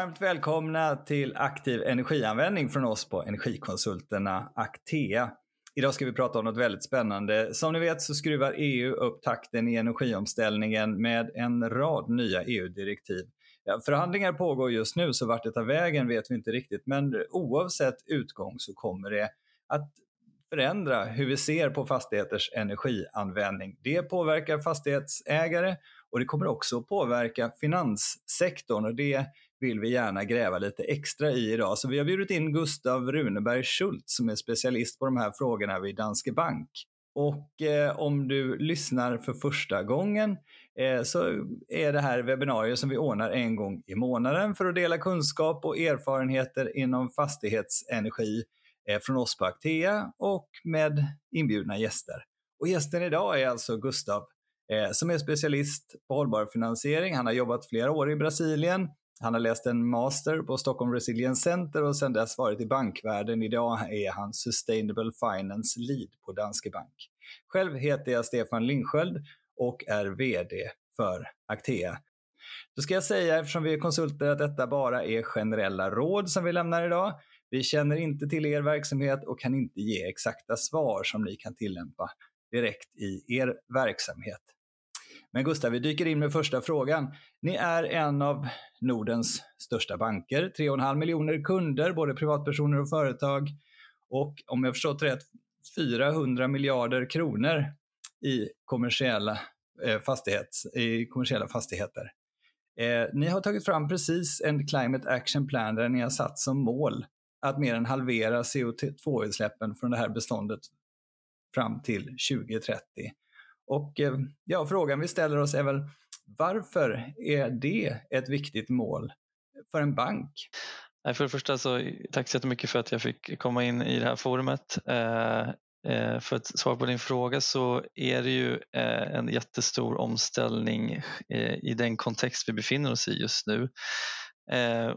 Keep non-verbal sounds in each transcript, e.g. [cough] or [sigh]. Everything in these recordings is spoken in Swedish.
Varmt välkomna till aktiv energianvändning från oss på Energikonsulterna Actea. Idag ska vi prata om något väldigt spännande. Som ni vet så skruvar EU upp takten i energiomställningen med en rad nya EU-direktiv. Ja, förhandlingar pågår just nu så vart det tar vägen vet vi inte riktigt men oavsett utgång så kommer det att förändra hur vi ser på fastigheters energianvändning. Det påverkar fastighetsägare och det kommer också påverka finanssektorn och det vill vi gärna gräva lite extra i idag. Så vi har bjudit in Gustav Runeberg Schultz som är specialist på de här frågorna vid Danske Bank. Och eh, om du lyssnar för första gången eh, så är det här webbinarier som vi ordnar en gång i månaden för att dela kunskap och erfarenheter inom fastighetsenergi eh, från oss på Actea och med inbjudna gäster. Och gästen idag är alltså Gustav eh, som är specialist på hållbar finansiering. Han har jobbat flera år i Brasilien. Han har läst en master på Stockholm Resilience Center och sedan dess varit i bankvärlden. Idag är han Sustainable Finance Lead på Danske Bank. Själv heter jag Stefan Lindsköld och är VD för Actea. Då ska jag säga, eftersom vi är konsulter, att detta bara är generella råd som vi lämnar idag. Vi känner inte till er verksamhet och kan inte ge exakta svar som ni kan tillämpa direkt i er verksamhet. Men Gustav, vi dyker in med första frågan. Ni är en av Nordens största banker, 3,5 miljoner kunder, både privatpersoner och företag. Och om jag förstått rätt, 400 miljarder kronor i kommersiella, eh, fastighets, i kommersiella fastigheter. Eh, ni har tagit fram precis en Climate Action Plan där ni har satt som mål att mer än halvera CO2-utsläppen från det här beståndet fram till 2030. Och eh, ja, frågan vi ställer oss är väl varför är det ett viktigt mål för en bank? För det första så tack så jättemycket för att jag fick komma in i det här forumet. Eh, eh, för att svara på din fråga så är det ju en jättestor omställning i den kontext vi befinner oss i just nu.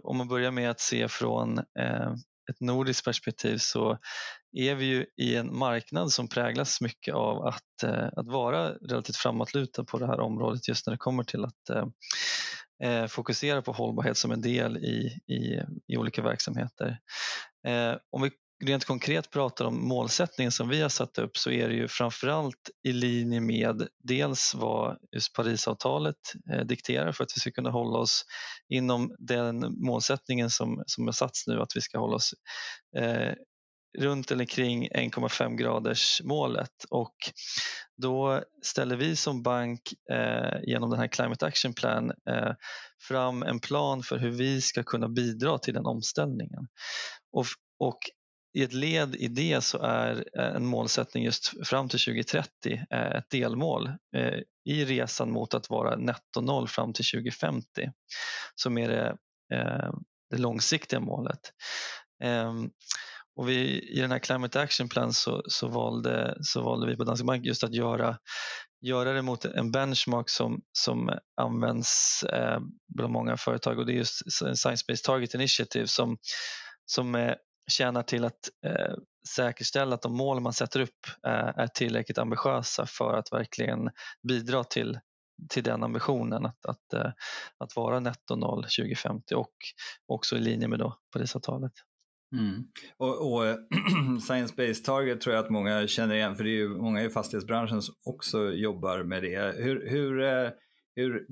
Om man börjar med att se från ett nordiskt perspektiv så är vi ju i en marknad som präglas mycket av att, eh, att vara relativt framåtlutad på det här området just när det kommer till att eh, eh fokusera på hållbarhet som en del i, i, i olika verksamheter. Eh, om vi rent konkret pratar om målsättningen som vi har satt upp så är det ju framförallt i linje med dels vad just Parisavtalet eh, dikterar för att vi ska kunna hålla oss inom den målsättningen som, som har satts nu att vi ska hålla oss eh, runt eller kring 1,5 graders målet och då ställer vi som bank eh, genom den här Climate Action Plan eh, fram en plan för hur vi ska kunna bidra till den omställningen. Och, och i ett led i det så är eh, en målsättning just fram till 2030 eh, ett delmål eh, i resan mot att vara netto noll fram till 2050 som är det, det långsiktiga målet. Ehm, och vi, I den här Climate Action Plan så, så, valde, så valde vi på Danske Bank just att göra, göra det mot en benchmark som, som används eh, bland många företag och det är just Science Based Target Initiative som, som är tjänar till att eh, säkerställa att de mål man sätter upp eh, är tillräckligt ambitiösa för att verkligen bidra till, till den ambitionen att, att, eh, att vara netto noll 2050 och också i linje med då Parisavtalet. Mm. Och, och [clears throat] Science Based Target tror jag att många känner igen för det är ju många i fastighetsbranschen som också jobbar med det. Hur, hur eh, hur,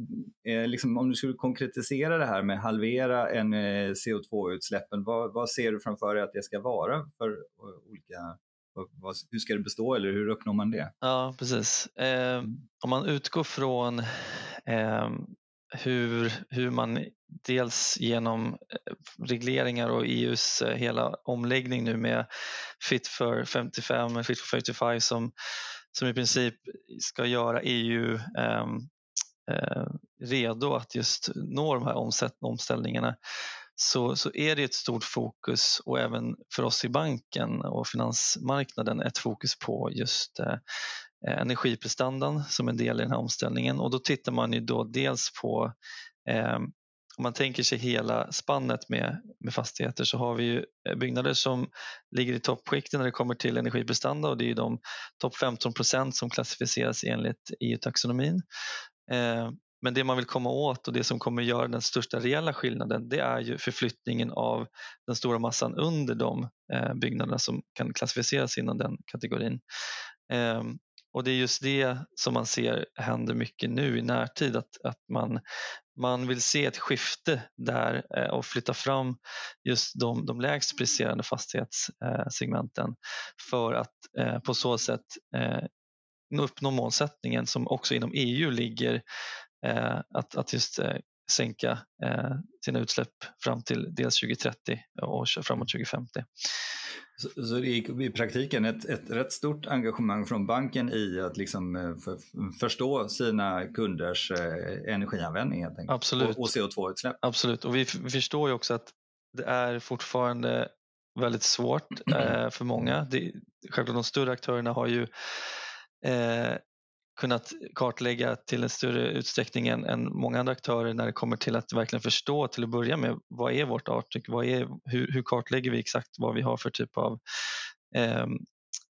eh, liksom, om du skulle konkretisera det här med halvera en eh, CO2-utsläppen, vad, vad, ser du framför dig att det ska vara för uh, olika vad, hur ska det bestå eller hur uppnår man det? Ja, precis. Eh, om man utgår från eh, hur, hur man dels genom eh, regleringar och EUs eh, hela omläggning nu med Fit for 55 Fit for 55 som, som i princip ska göra EU ehm, Eh, redo att just nå de här omställningarna så, så är det ett stort fokus och även för oss i banken och finansmarknaden ett fokus på just eh, energiprestandan som en del i den här omställningen och då tittar man ju då dels på eh, om man tänker sig hela spannet med, med fastigheter så har vi ju eh, byggnader som ligger i toppskikten när det kommer till energiprestanda och det är de topp 15 procent som klassificeras enligt EU-taxonomin. Eh, men det man vill komma åt och det som kommer göra den största reella skillnaden det är ju förflyttningen av den stora massan under de eh, byggnaderna som kan klassificeras inom den kategorin. Ehm, och det är just det som man ser händer mycket nu i närtid, att, att man, man vill se ett skifte där eh, och flytta fram just de, de lägst priserande fastighetssegmenten för att på så sätt uppnå målsättningen som också inom EU ligger att, att just sänka sina utsläpp fram till dels 2030 och framåt 2050. Så, så det är i praktiken ett, ett rätt stort engagemang från banken i att liksom eh, för, förstå sina kunders eh, energianvändning helt enkelt. Absolut. Och, och CO2-utsläpp. Absolut, och vi, vi förstår ju också att det är fortfarande väldigt svårt [clears throat] eh, för många. Det, självklart de större aktörerna har ju eh, kunnat kartlägga till en större utsträckning än, än, många andra aktörer när det kommer till att verkligen förstå till att börja med vad är vårt avtryck? Vad är, hur, hur kartlägger vi exakt vad vi har för typ av ehm,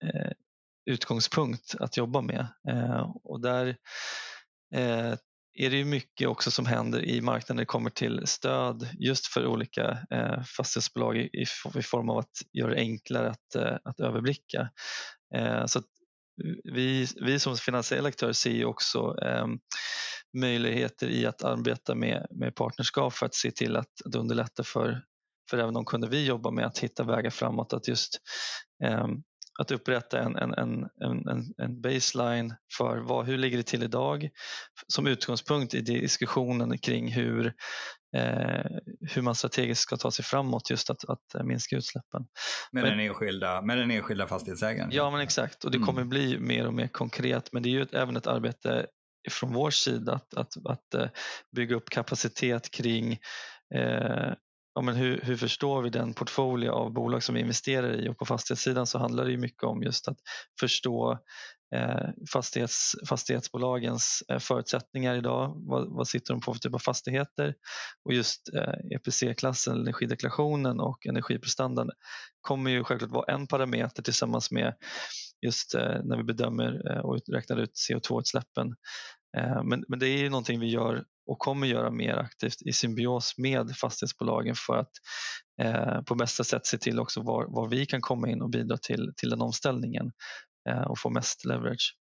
eh, utgångspunkt att jobba med? Eh, och där eh, är det ju mycket också som händer i marknaden när det kommer till stöd just för olika eh, fastighetsbolag i, i, form av att göra det enklare att, eh, att överblicka. Eh, så vi, vi som finansiella aktörer ser ju också eh, möjligheter i att arbeta med, med partnerskap för att se till att, att underlätta för, för även de kunder vi jobbar med att hitta vägar framåt. Att just eh, att upprätta en, en, en, en, en baseline för vad, hur ligger det till idag som utgångspunkt i diskussionen kring hur, hur man strategiskt ska ta sig framåt just att, att minska utsläppen. Med, men, den enskilda, med den enskilda fastighetsägaren? Ja, men exakt och det kommer mm. bli mer och mer konkret men det är ju ett, även ett arbete från vår sida att, att, att eh, bygga upp kapacitet kring eh, ja, men hur, hur förstår vi den portfolio av bolag som vi investerar i och på fastighetssidan så handlar det mycket om just att förstå eh, Eh, fastighets, fastighetsbolagens eh, förutsättningar idag. Vad, vad, sitter de på för typ av fastigheter? Och just eh, EPC-klassen, energideklarationen och energiprestandan kommer ju självklart vara en parameter tillsammans med just när vi bedömer och räknar ut CO2-utsläppen. Men, men det är ju någonting vi gör och kommer göra mer aktivt i symbios med fastighetsbolagen för att eh, på bästa sätt se till också var, var vi kan komma in och bidra till, till den omställningen och få mest leverage.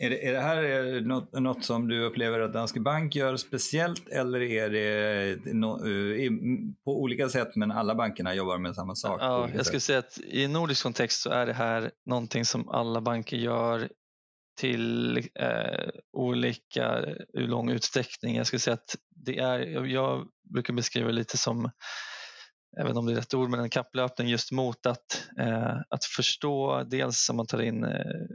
Är det, är det här något, något, som du upplever att Danske Bank gör speciellt eller är det no, på olika sätt men alla bankerna jobbar med samma sak? Ja, jag skulle säga att i nordisk kontext så är det här någonting som alla banker gör till eh, olika hur lång utsträckning. Jag skulle säga att det är, jag brukar beskriva det lite som, även om det är rätt ord, men en kapplöpning just mot att, eh, att förstå dels om man tar in eh,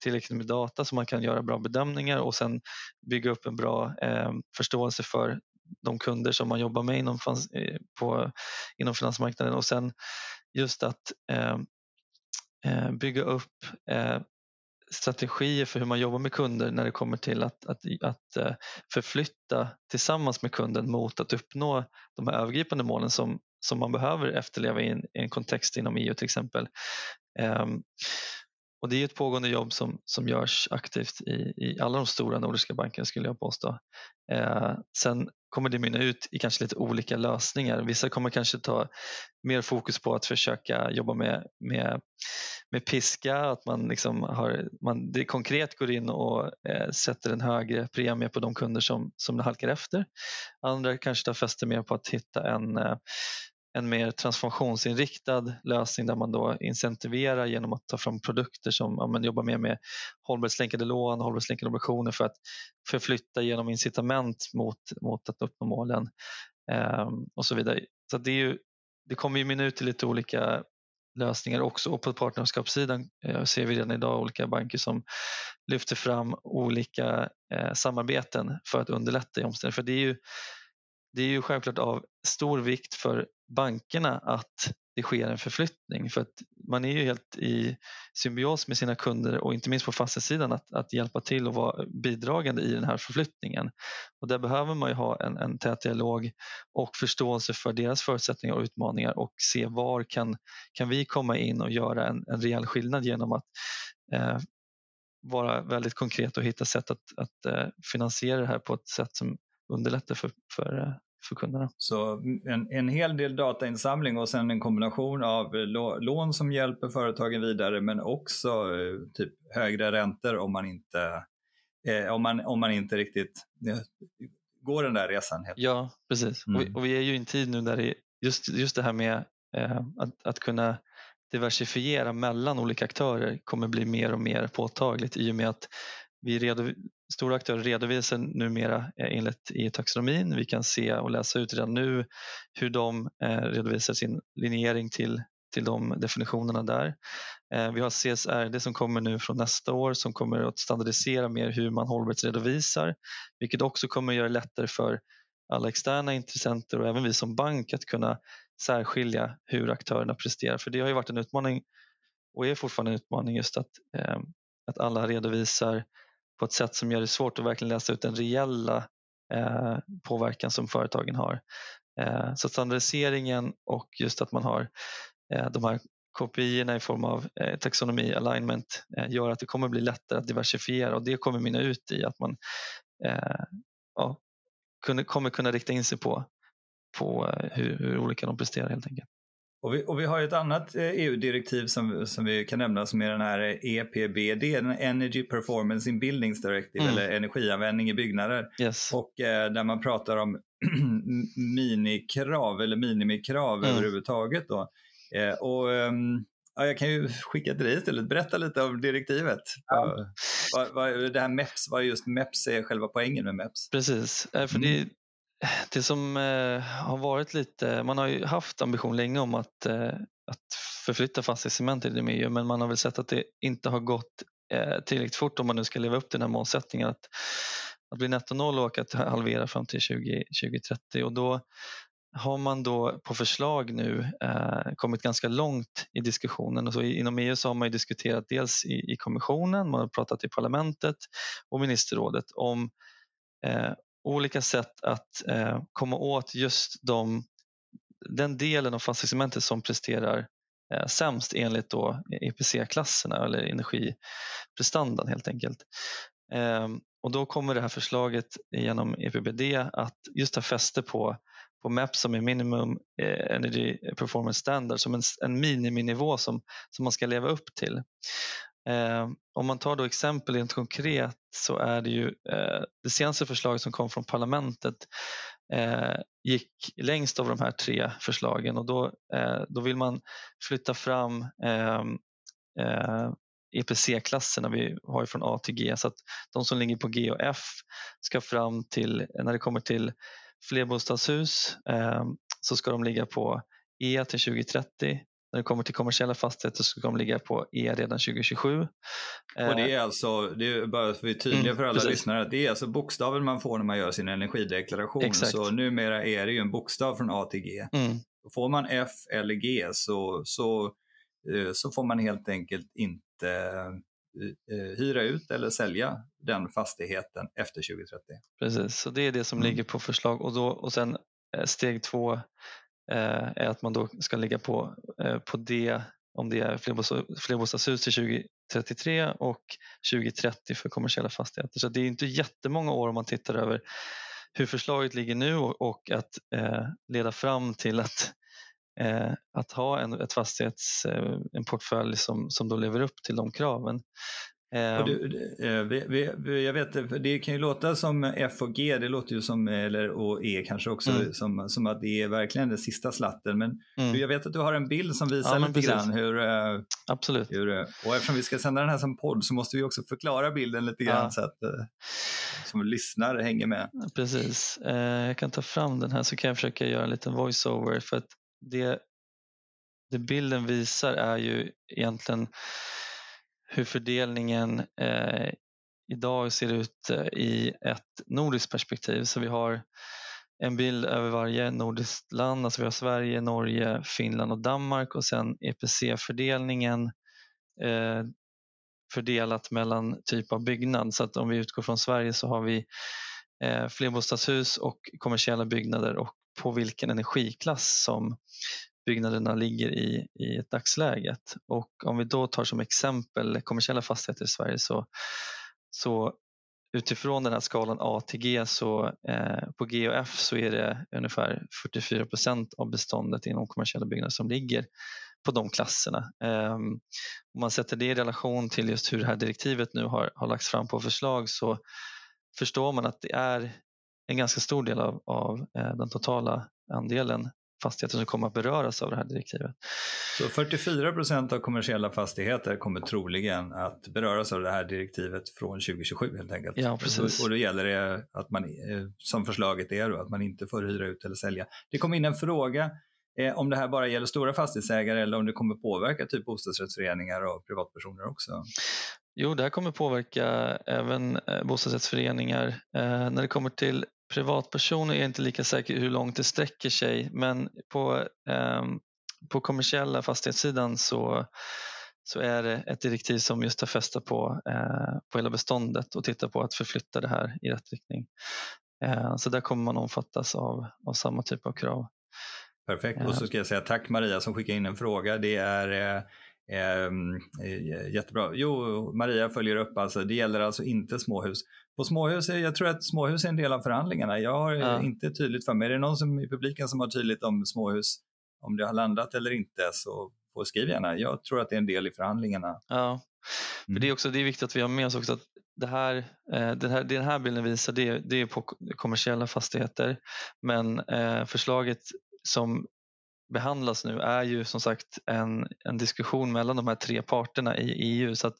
tillräckligt med data så man kan göra bra bedömningar och sen bygga upp en bra eh, förståelse för de kunder som man jobbar med inom, eh, på, inom finansmarknaden. Och sen just att eh, eh bygga upp eh, strategier för hur man jobbar med kunder när det kommer till att, att, att eh, förflytta tillsammans med kunden mot att uppnå de här övergripande målen som, som man behöver efterleva i en, i en kontext inom EU till exempel. Um, och Det är ett pågående jobb som, som görs aktivt i, i alla de stora nordiska bankerna skulle jag påstå. Eh, sen kommer det mynna ut i kanske lite olika lösningar. Vissa kommer kanske ta mer fokus på att försöka jobba med, med, med piska, att man, liksom har, man det konkret går in och eh, sätter en högre premie på de kunder som, som halkar efter. Andra kanske tar fäste mer på att hitta en eh, en mer transformationsinriktad lösning där man då incentiverar genom att ta fram produkter som ja, man jobbar mer med hållbarhetslänkade lån, hållbarhetslänkade obligationer för att förflytta genom incitament mot, mot att uppnå målen eh, och så vidare. Så det, är ju, det kommer ju mynna ut till lite olika lösningar också och på partnerskapssidan eh, ser vi redan idag olika banker som lyfter fram olika eh, samarbeten för att underlätta i omställningen. För det är ju det är ju självklart av stor vikt för bankerna att det sker en förflyttning för att man är ju helt i symbios med sina kunder och inte minst på fastighetssidan att, att hjälpa till och vara bidragande i den här förflyttningen. Och där behöver man ju ha en, en tät dialog och förståelse för deras förutsättningar och utmaningar och se var kan, kan vi komma in och göra en, en rejäl skillnad genom att eh, vara väldigt konkret och hitta sätt att, att eh, finansiera det här på ett sätt som underlättar för, för, eh, för kunderna. Så en, en hel del datainsamling och sen en kombination av lån som hjälper företagen vidare men också eh, typ högre räntor om man inte, eh, om man, om man inte riktigt går den där resan. Helt. Ja, precis. Mm. Och, vi, och, vi, är ju i en tid nu där det, just, just det här med eh, att, att kunna diversifiera mellan olika aktörer kommer bli mer och mer påtagligt i och med att vi redo, stora aktörer redovisar numera eh, enligt EU-taxonomin. Vi kan se och läsa ut redan nu hur de eh, redovisar sin linjering till, till de definitionerna där. Eh, vi har CSRD som kommer nu från nästa år som kommer att standardisera mer hur man hållbarhetsredovisar vilket också kommer att göra det lättare för alla externa intressenter och även vi som bank att kunna särskilja hur aktörerna presterar. För det har ju varit en utmaning och är fortfarande en utmaning just att, eh, att alla redovisar på ett sätt som gör det svårt att verkligen läsa ut den reella eh, påverkan som företagen har. Eh, så standardiseringen och just att man har eh, de här KPI i form av eh, taxonomi alignment eh, gör att det kommer bli lättare att diversifiera och det kommer mynna ut i att man eh, ja, kommer kunna rikta in sig på, på eh, hur, hur olika de presterar helt enkelt. Och vi, och vi har ett annat EU-direktiv som, som vi kan nämna som är den här EPBD, den Energy Performance in Buildings Directive, mm. eller energianvändning i byggnader. Yes. Och eh, där man pratar om [clears throat] minikrav eller minimikrav mm. överhuvudtaget. Då. Eh, och, um, ja, jag kan ju skicka till dig istället, berätta lite om direktivet. Ja. Vad, vad, det här MEPS, vad just MEPS är själva poängen med MEPS? Precis, eh, för mm. det det som eh, har varit lite, man har ju haft ambition länge om att, eh, att förflytta fastighetscement till EU men man har väl sett att det inte har gått eh, tillräckligt fort om man nu ska leva upp till den här målsättningen att, att bli netto noll och att halvera fram till 20, 2030 och då har man då på förslag nu eh, kommit ganska långt i diskussionen. Och så inom EU så har man diskuterat dels i, i kommissionen, man har pratat i parlamentet och ministerrådet om eh, olika sätt att eh, komma åt just de, den delen av fastighetssegmentet som presterar eh, sämst enligt då EPC-klasserna eller energiprestandan helt enkelt. Eh, och då kommer det här förslaget genom EPBD att just ta fäste på på MAP som är minimum eh, energy performance standard som en, en miniminivå som, som man ska leva upp till. Eh, om man tar då exempel rent konkret så är det ju eh, det senaste förslaget som kom från parlamentet eh, gick längst av de här tre förslagen och då, eh, då vill man flytta fram eh, eh, EPC-klasserna vi har från A till G. Så att de som ligger på G och F ska fram till, när det kommer till flerbostadshus eh, så ska de ligga på E till 2030 när det kommer till kommersiella fastigheter så ska de ligga på E redan 2027. Och det är eh, alltså, det är bara för att vi är tydliga mm, för alla precis. lyssnare, det är alltså bokstaven man får när man gör sin energideklaration. Exakt. Så numera är det ju en bokstav från A till G. Mm. Får man F eller G så, så, eh, så får man helt enkelt inte eh, hyra ut eller sälja den fastigheten efter 2030. Precis, så det är det som mm. ligger på förslag och, då, och sen steg två Eh, är att man då ska ligga på, eh, på det om det är flerbostadshus till 2033 och 2030 för kommersiella fastigheter. Så det är inte jättemånga år om man tittar över hur förslaget ligger nu och att eh, leda fram till att, eh, att ha en, ett fastighets, eh, en portfölj som, som då lever upp till de kraven. Du, ehm. vi, vi, jag vet, det kan ju låta som F och G, det låter ju som, eller och E kanske också, mm. som, som att det är verkligen den sista slatten. Men mm. jag vet att du har en bild som visar ja, lite grann hur, eh, Absolut. hur, eh, och eftersom vi ska sända den här som podd så måste vi också förklara bilden lite grann ja. så att eh, som lyssnare hänger med. Precis, jag kan ta fram den här så kan jag försöka göra en liten voiceover för att det, det bilden visar är ju egentligen hur fördelningen eh, idag ser ut eh, i ett nordiskt perspektiv. Så vi har en bild över varje nordiskt land, alltså vi har Sverige, Norge, Finland och Danmark och sen EPC-fördelningen eh, fördelat mellan typ av byggnad. Så att om vi utgår från Sverige så har vi eh, flerbostadshus och kommersiella byggnader och på vilken energiklass som byggnaderna ligger i, i dagsläget. Och om vi då tar som exempel kommersiella fastigheter i Sverige så, så utifrån den här skalan A till G så eh, på G och F så är det ungefär 44 procent av beståndet inom kommersiella byggnader som ligger på de klasserna. Eh, om man sätter det i relation till just hur det här direktivet nu har, har lagts fram på förslag så förstår man att det är en ganska stor del av, av eh, den totala andelen fastigheter som kommer att beröras av det här direktivet. Så 44 procent av kommersiella fastigheter kommer troligen att beröras av det här direktivet från 2027 helt enkelt. Ja, precis. Och då gäller det att man, eh, som förslaget är, då, att man inte får hyra ut eller sälja. Det kom in en fråga eh, om det här bara gäller stora fastighetsägare eller om det kommer påverka typ bostadsrättsföreningar och privatpersoner också. Jo, det här kommer påverka även eh, bostadsrättsföreningar. Eh, när det kommer till privatpersoner är inte lika säker hur långt det sträcker sig men på, eh, på kommersiella fastighetssidan så, så är det ett direktiv som just tar fästa på, eh, på hela beståndet och tittar på att förflytta det här i rätt riktning. Eh, så där kommer man omfattas av, av samma typ av krav. Perfekt, och så ska jag säga tack Maria som skickade in en fråga. Det är eh, ehm, eh, jättebra. Jo, Maria följer upp alltså. Det gäller alltså inte småhus. På småhus, jag tror att småhus är en del av förhandlingarna. Jag har ja. inte tydligt för mig. Är det någon som, i publiken som har tydligt om småhus, om det har landat eller inte, så får skriv gärna. Jag tror att det är en del i förhandlingarna. Ja, för mm. det, är också, det är viktigt att vi har med oss också att det här, eh, den, här, den här bilden visar det, det är på kommersiella fastigheter men eh, förslaget som behandlas nu är ju som sagt en, en diskussion mellan de här tre parterna i EU så att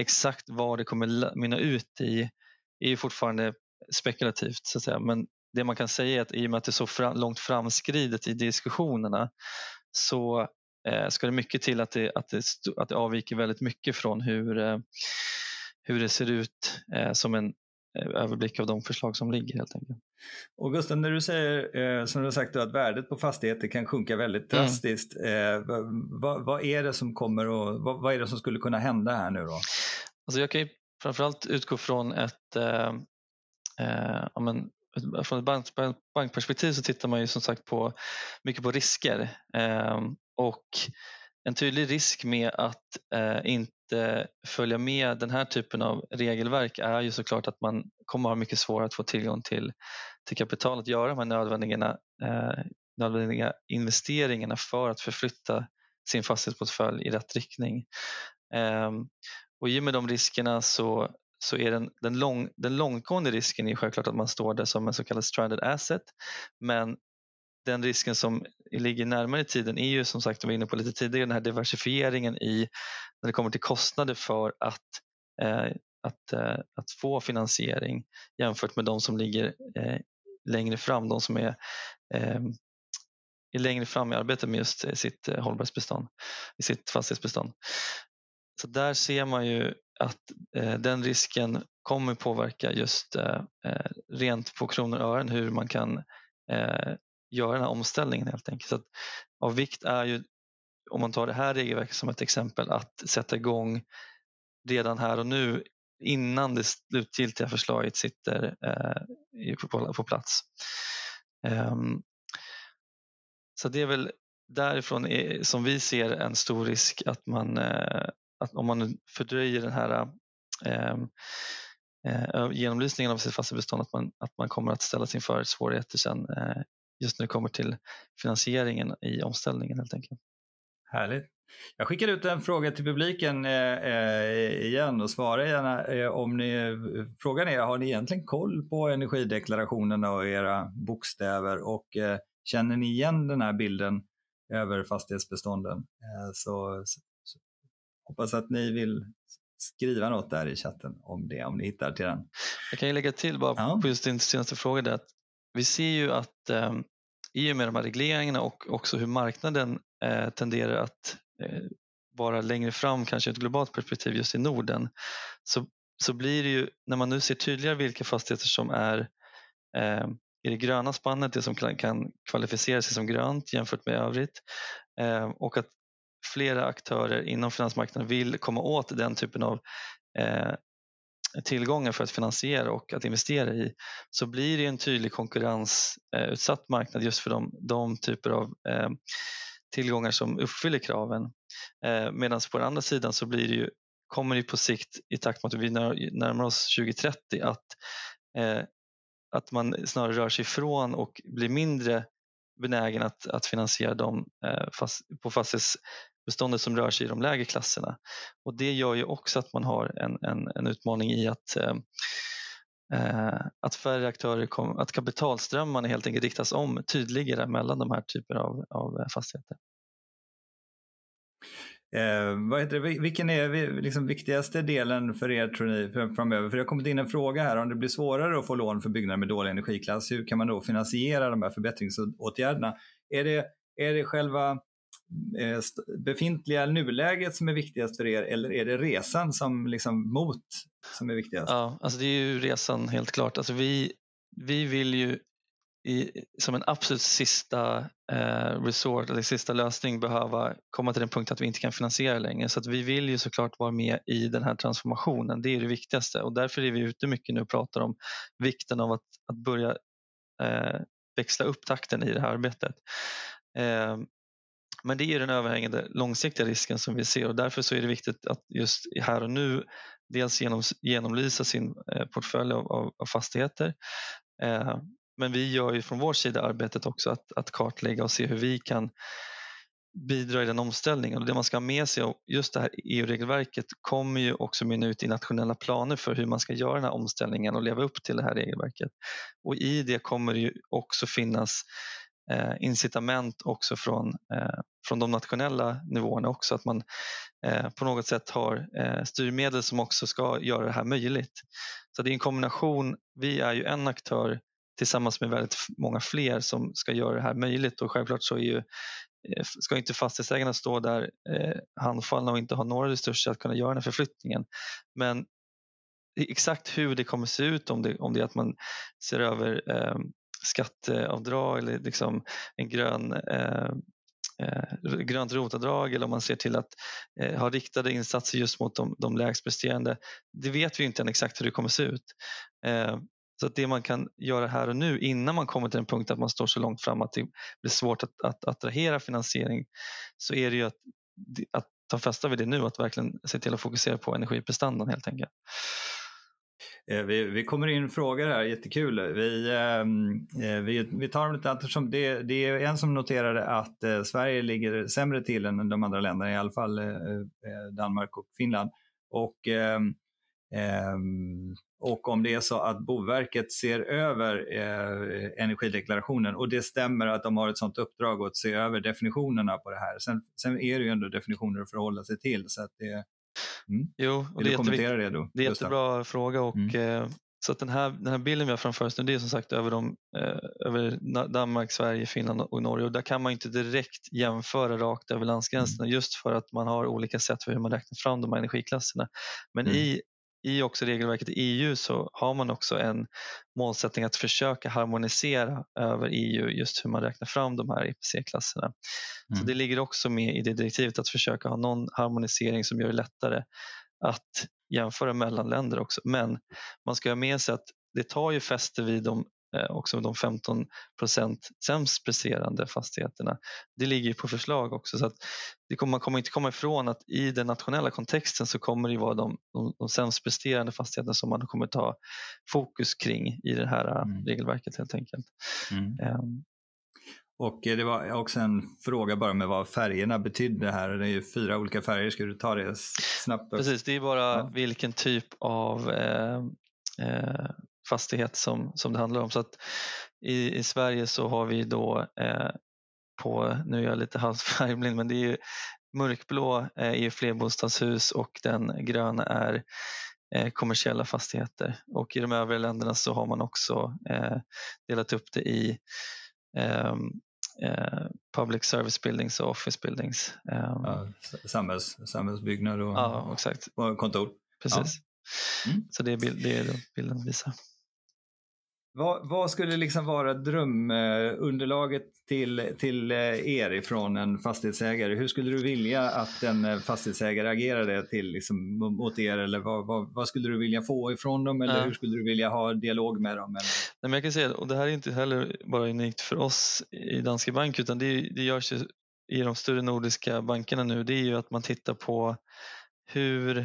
exakt vad det kommer mynna ut i är ju fortfarande spekulativt så att säga. Men det man kan säga är att i och med att det är så fram, långt framskridet i diskussionerna så eh, ska det mycket till att det, att, det, att det avviker väldigt mycket från hur, eh, hur det ser ut eh, som en överblick av de förslag som ligger helt enkelt. Och Gustav, när du säger eh, som du har sagt att värdet på fastigheter kan sjunka väldigt mm. drastiskt. Mm. vad, vad, är det som kommer och vad, vad, är det som skulle kunna hända här nu då? Alltså jag kan ju framförallt utgå från ett, eh, eh, men, från ett bank, bankperspektiv så tittar man ju som sagt på mycket på risker eh, och en tydlig risk med att eh, inte följa med den här typen av regelverk är ju såklart att man kommer ha mycket svårare att få tillgång till, till kapital att göra de här nödvändiga, eh, nödvändiga investeringarna för att förflytta sin fastighetsportfölj i rätt riktning. Eh, och i och med de riskerna så, så är den, den, lång, den långtgående risken är självklart att man står där som en så kallad stranded asset. Men den risken som ligger närmare i tiden är ju som sagt, vi var inne på lite tidigare, den här diversifieringen i när det kommer till kostnader för att, eh, att, eh, att få finansiering jämfört med de som ligger eh, längre fram, de som är, eh, är längre fram i arbetet med just eh, sitt eh, hållbarhetsbestånd, i sitt fastighetsbestånd. Så där ser man ju att eh, den risken kommer påverka just eh, eh rent på kronor och ören hur man kan eh, göra den här omställningen helt enkelt. Så av vikt är ju, om man tar det här regelverket som ett exempel, att sätta igång redan här och nu innan det slutgiltiga förslaget sitter eh, på, på, plats. Um, så det är väl därifrån är, som vi ser en stor risk att man eh, att om man fördröjer den här eh, eh, genomlysningen av sitt fastighetsbestånd att man, att man kommer att ställas inför svårigheter sen eh, just när det kommer till finansieringen i omställningen helt enkelt. Härligt. Jag skickar ut en fråga till publiken eh, eh igen och svara gärna eh, om ni, frågan är, har ni egentligen koll på energideklarationerna och era bokstäver och känner ni igen den här bilden över fastighetsbestånden? Eh, så, Hoppas att ni vill skriva något där i chatten om det, om ni hittar till den. Jag kan ju lägga till bara ja. på just din senaste fråga, att vi ser ju att eh, i och med de här regleringarna och också hur marknaden eh, tenderar att eh, vara längre fram, kanske ur ett globalt perspektiv just i Norden, så, så blir det ju, när man nu ser tydligare vilka fastigheter som är eh, i det gröna spannet, det som kan, kan kvalificera sig som grönt jämfört med övrigt eh, och att flera aktörer inom finansmarknaden vill komma åt den typen av eh, tillgångar för att finansiera och att investera i så blir det en tydlig konkurrensutsatt marknad just för de, de typer av eh, tillgångar som uppfyller kraven. Eh, Medan på den andra sidan så blir det ju, kommer det på sikt i takt med att vi närmar oss 2030 att, eh, att man snarare rör sig ifrån och blir mindre benägen att, att finansiera dem eh, fast, på beståndet som rör sig i de lägre klasserna. Och Det gör ju också att man har en, en, en utmaning i att eh, eh att färre aktörer, kom, att kapitalströmmarna helt enkelt riktas om tydligare mellan de här typerna av, av eh, fastigheter. Eh, vad heter det? Vilken är liksom viktigaste delen för er tror ni framöver? För det har kommit in en fråga här, om det blir svårare att få lån för byggnader med dålig energiklass, hur kan man då finansiera de här förbättringsåtgärderna? Är det, är det själva Eh, befintliga nuläget som är viktigast för er eller är det resan som liksom mot som är viktigast? Ja, alltså det är ju resan helt klart. Alltså vi, vi vill ju i, som en absolut sista eh, resort eller sista lösning behöva komma till den punkt att vi inte kan finansiera längre. Så att vi vill ju såklart vara med i den här transformationen. Det är det viktigaste och därför är vi ute mycket nu och pratar om vikten av att, att börja eh, växla upp takten i det här arbetet. Eh, men det är den överhängande långsiktiga risken som vi ser och därför så är det viktigt att just här och nu dels genom, genomlysa sin eh, portfölj av, av, av fastigheter eh, men vi gör ju från vår sida arbetet också att, att kartlägga och se hur vi kan bidra i den omställningen. Och det man ska ha med sig av just det här EU-regelverket kommer ju också mynna ut i nationella planer för hur man ska göra den här omställningen och leva upp till det här regelverket. Och i det kommer det ju också finnas eh, incitament också från, eh, från de nationella nivåerna också, att man eh, på något sätt har eh, styrmedel som också ska göra det här möjligt. Så det är en kombination, vi är ju en aktör tillsammans med väldigt många fler som ska göra det här möjligt och självklart så är ju, eh, ska inte fastighetsägarna stå där eh, handfallna och inte ha några resurser att kunna göra den här förflyttningen. Men exakt hur det kommer se ut om det, om det är att man ser över eh, skatteavdrag eller liksom en grön eh, eh, grönt rotavdrag eller om man ser till att eh, ha riktade insatser just mot de, de lägst presterande. Det vet vi inte än exakt hur det kommer se ut. Eh, så att det man kan göra här och nu innan man kommer till den punkt att man står så långt fram att det blir svårt att, att attrahera finansiering så är det ju att, att ta fasta vid det nu, att verkligen se till att fokusera på energiprestandan helt enkelt. Eh, vi, vi kommer in frågor här, jättekul. Vi, ehm, eh, vi, vi tar dem lite eftersom det, det är en som noterade att eh, Sverige ligger sämre till än de andra länderna, i alla fall Danmark och Finland. Och ehm, ehm, och om det är så att Boverket ser över energideklarationen och det stämmer att de har ett sådant uppdrag att se över definitionerna på det här. Sen, sen är det ju ändå definitioner att förhålla sig till. Så att det, mm. Jo, och Vill det du kommentera det då? Det är en jättebra fråga och mm. eh, så den här, den här bilden vi har framför oss nu det är som sagt över, de, eh, över Danmark, Sverige, Finland och Norge och där kan man inte direkt jämföra rakt över landsgränserna mm. just för att man har olika sätt för hur man räknar fram de här energiklasserna. Men mm. i i också regelverket i EU så har man också en målsättning att försöka harmonisera över EU just hur man räknar fram de här IPC-klasserna. Mm. Så det ligger också med i det direktivet att försöka ha någon harmonisering som gör det lättare att jämföra mellan länder också. Men man ska ha med sig att det tar ju fäste vid de också de 15 procent sämst presterande fastigheterna. Det ligger på förslag också så att det kommer, man kommer inte komma ifrån att i den nationella kontexten så kommer det vara de, de, de sämst presterande fastigheterna som man kommer ta fokus kring i det här eh, mm. regelverket helt enkelt. Mm. Um, och eh, det var också en fråga bara med vad färgerna betydde här. Det är ju fyra olika färger, ska du ta det snabbt? Också? Precis, det är bara ja. vilken typ av eh, eh, fastighet som, som det handlar om. Så att i, i Sverige så har vi då eh, på, nu är jag lite [laughs] halvfärgblind, men det är ju mörkblå eh, är flerbostadshus och den gröna är eh, kommersiella fastigheter. Och i de övriga länderna så har man också eh, delat upp det i ehm, eh, public service buildings och office buildings. Ehm. Ja, samhälls, samhällsbyggnad och, ja, exakt. och kontor. Precis. Ja. Mm. Så det är, bild, det är bilden visar. Vad, vad, skulle liksom vara drömunderlaget till, till eh, er ifrån en fastighetsägare? Hur skulle du vilja att en eh, fastighetsägare agerade till, liksom, mot er? Eller vad, vad, vad, skulle du vilja få ifrån dem? Eller ja. hur skulle du vilja ha dialog med dem? Eller? Nej, men jag kan säga, och det här är inte heller bara unikt för oss i Danske Bank utan det, det görs i de större nordiska bankerna nu det är ju att man tittar på hur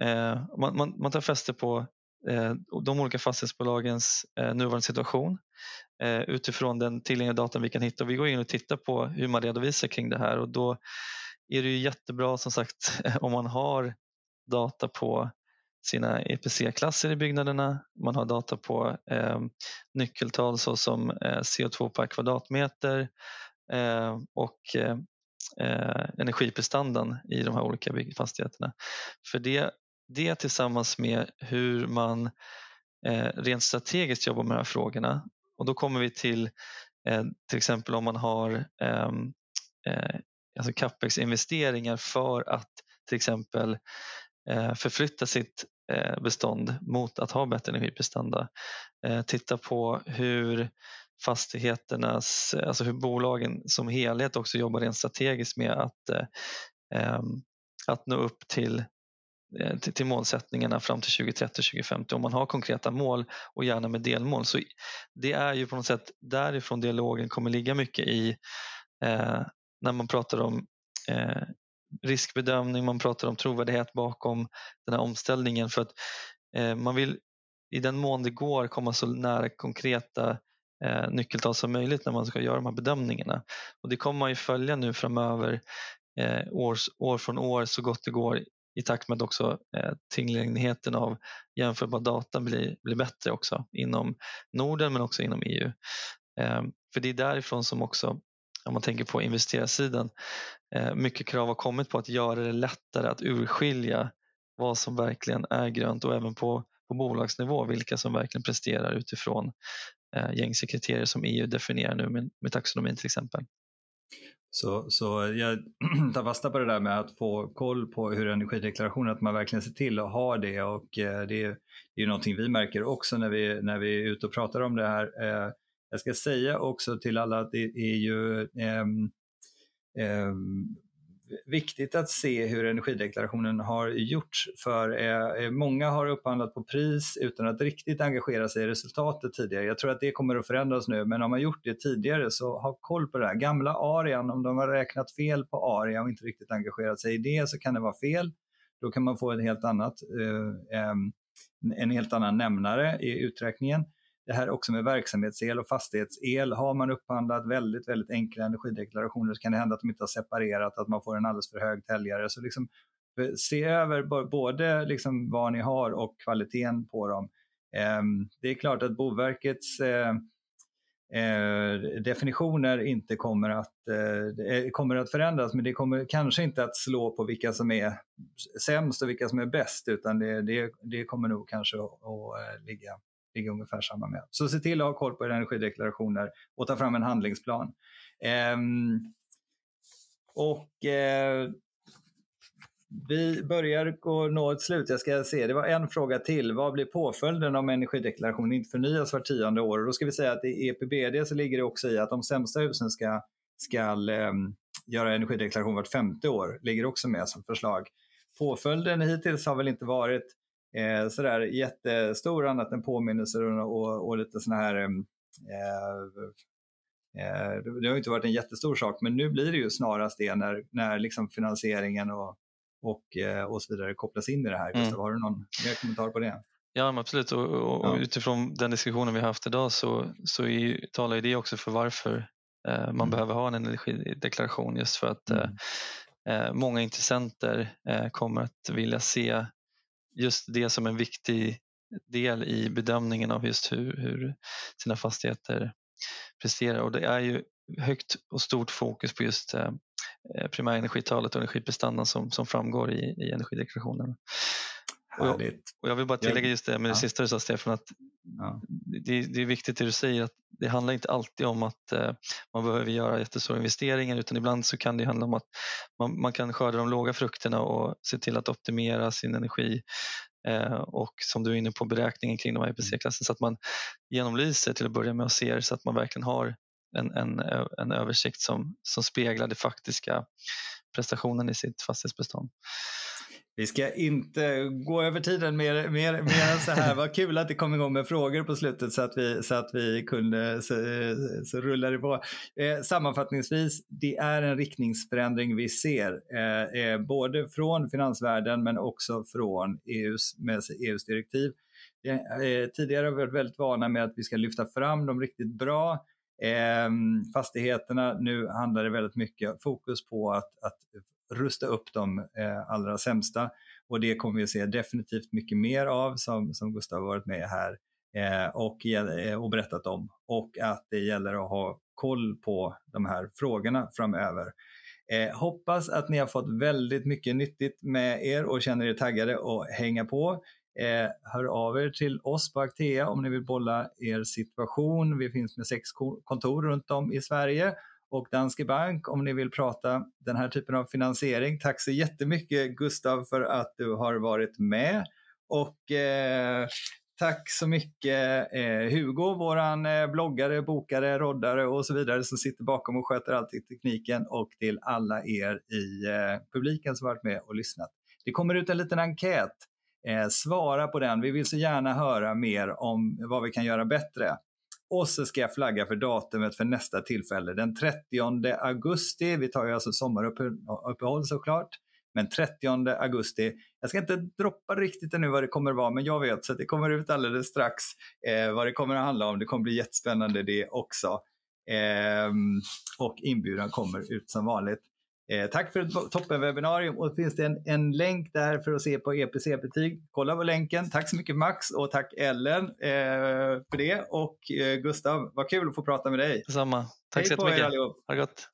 eh, man, man, man tar fäste på Eh, de olika fastighetsbolagens eh, nuvarande situation eh, utifrån den tillgängliga datan vi kan hitta. Vi går in och tittar på hur man redovisar kring det här och då är det ju jättebra som sagt [laughs] om man har data på sina EPC-klasser i byggnaderna. Man har data på eh, nyckeltal såsom eh, CO2 per kvadratmeter eh, och eh, eh, energiprestandan i de här olika byggfastigheterna. För det, det tillsammans med hur man eh, rent strategiskt jobbar med de här frågorna och då kommer vi till eh, till exempel om man har ehm, eh, alltså capex-investeringar för att till exempel eh, förflytta sitt eh, bestånd mot att ha bättre energiprestanda. Eh, titta på hur fastigheternas, alltså hur bolagen som helhet också jobbar rent strategiskt med att, eh, ehm, att nå upp till Eh, till, till målsättningarna fram till 2030-2050 om man har konkreta mål och gärna med delmål. Så det är ju på något sätt därifrån dialogen kommer ligga mycket i eh, när man pratar om eh, riskbedömning, man pratar om trovärdighet bakom den här omställningen för att eh, man vill i den mån det går komma så nära konkreta eh, nyckeltal som möjligt när man ska göra de här bedömningarna. Och det kommer man ju följa nu framöver eh, år, år från år så gott det går i takt med att också eh, tillgängligheten av jämförbar data blir, blir bättre också inom Norden men också inom EU. Eh, för det är därifrån som också om man tänker på investerarsidan, eh, mycket krav har kommit på att göra det lättare att urskilja vad som verkligen är grönt och även på, på bolagsnivå vilka som verkligen presterar utifrån eh, gängse kriterier som EU definierar nu med, med taxonomin till exempel. Så, så jag [clears throat] tar fasta på det där med att få koll på hur energideklarationen, att man verkligen ser till att ha det och eh, det är ju någonting vi märker också när vi, när vi är ute och pratar om det här. Eh, jag ska säga också till alla att det är ju eh, eh, viktigt att se hur energideklarationen har gjorts. För eh, många har upphandlat på pris utan att riktigt engagera sig i resultatet tidigare. Jag tror att det kommer att förändras nu, men om man gjort det tidigare så ha koll på det här. Gamla Arian, om de har räknat fel på Aria och inte riktigt engagerat sig i det så kan det vara fel. Då kan man få ett helt annat, eh, en helt annan nämnare i uträkningen det här också med verksamhetsel och fastighetsel. Har man upphandlat väldigt, väldigt enkla energideklarationer så kan det hända att de inte har separerat, att man får en alldeles för hög täljare. Så liksom, eh, se över både liksom vad ni har och kvaliteten på dem. Ehm, det är klart att Boverkets eh, eh, definitioner inte kommer att, kommer att förändras, men det kommer kanske inte att slå på vilka som är sämst och vilka som är bäst, utan det, det, det kommer nog kanske att ligga ligger ungefär samma med. Så se till att ha koll på era energideklarationer och ta fram en handlingsplan. Um, och uh, vi börjar gå nå ett slut. Jag ska se, det var en fråga till. Vad blir påföljden om energideklarationen inte förnyas var tionde år? Och då ska vi säga att i EPBD så ligger det också i att de sämsta husen ska, ska um, ehm, göra energideklaration vart femte år. ligger också med som förslag. Påföljden hittills har väl inte varit eh, sådär jättestor annat än påminnelser och, och, och lite sådana här eh, eh, det har inte varit en jättestor sak, men nu blir det ju snarast det när, när liksom finansieringen och, och, eh, och så vidare kopplas in i det här. Mm. Gustav, har du någon mer kommentar på det? Ja, absolut. Och, och, ja. utifrån den diskussionen vi har haft idag så, så är, talar det också för varför eh, man mm. behöver ha en energideklaration just för att mm. eh, många intressenter eh, kommer att vilja se just det som en viktig del i bedömningen av just hur, hur sina fastigheter presterar. Och det är ju högt och stort fokus på just eh, eh, primärenergitalet och energiprestandan som, som framgår i, i energideklarationen. Och jag, och jag vill bara tillägga just det med det ja. sista du sa Stefan, att ja. det, det, är viktigt det du säger att det handlar inte alltid om att eh, man behöver göra jättestora investeringar utan ibland så kan det handla om att man, man kan skörda de låga frukterna och se till att optimera sin energi eh, och som du är inne på beräkningen kring de här IPC-klassen så att man genomlyser till att börja med och ser så att man verkligen har en, en, en översikt som, som speglar det faktiska prestationen i sitt fastighetsbestånd. Vi ska inte gå över tiden mer, mer, mer än så här. [laughs] Vad kul att det kom igång med frågor på slutet så att vi, så att vi kunde, så, så rullar det på. Eh, sammanfattningsvis, det är en riktningsförändring vi ser, eh, eh, både från finansvärlden men också från EUs, med EUs direktiv. Eh, tidigare har vi varit väldigt vana med att vi ska lyfta fram de riktigt bra eh, fastigheterna. Nu handlar det väldigt mycket fokus på att, att rusta upp de eh, allra sämsta. Och det kommer vi att se definitivt mycket mer av som, som Gustav har varit med här eh, och, eh, och berättat om. Och att det gäller att ha koll på de här frågorna framöver. Eh, hoppas att ni har fått väldigt mycket nyttigt med er och känner er taggade att hänga på. Eh, hör av er till oss på Actea om ni vill bolla er situation. Vi finns med sex kontor runt om i Sverige och Danske Bank om ni vill prata den här typen av finansiering. Tack så jättemycket Gustav för att du har varit med. Och eh, tack så mycket eh, Hugo, våran eh, bloggare, bokare, roddare och så vidare som sitter bakom och sköter allt i tekniken och till alla er i eh, publiken som varit med och lyssnat. Det kommer ut en liten enkät. Eh, svara på den. Vi vill så gärna höra mer om vad vi kan göra bättre. Och så ska jag flagga för datumet för nästa tillfälle. Den 30 augusti, vi tar ju alltså sommaruppehåll såklart, men 30 augusti. Jag ska inte droppa riktigt ännu vad det kommer vara, men jag vet så det kommer ut alldeles strax eh, vad det kommer att handla om. Det kommer bli jättespännande det också. Eh, och inbjudan kommer ut som vanligt. Eh, tack för ett toppenwebbinarium och finns det en, en länk där för att se på EPC-betyg. Kolla på länken. Tack så mycket Max och tack Ellen eh, för det. Och eh, Gustav, vad kul att få prata med dig. Detsamma. Tack Hej så jättemycket. Ha det gott.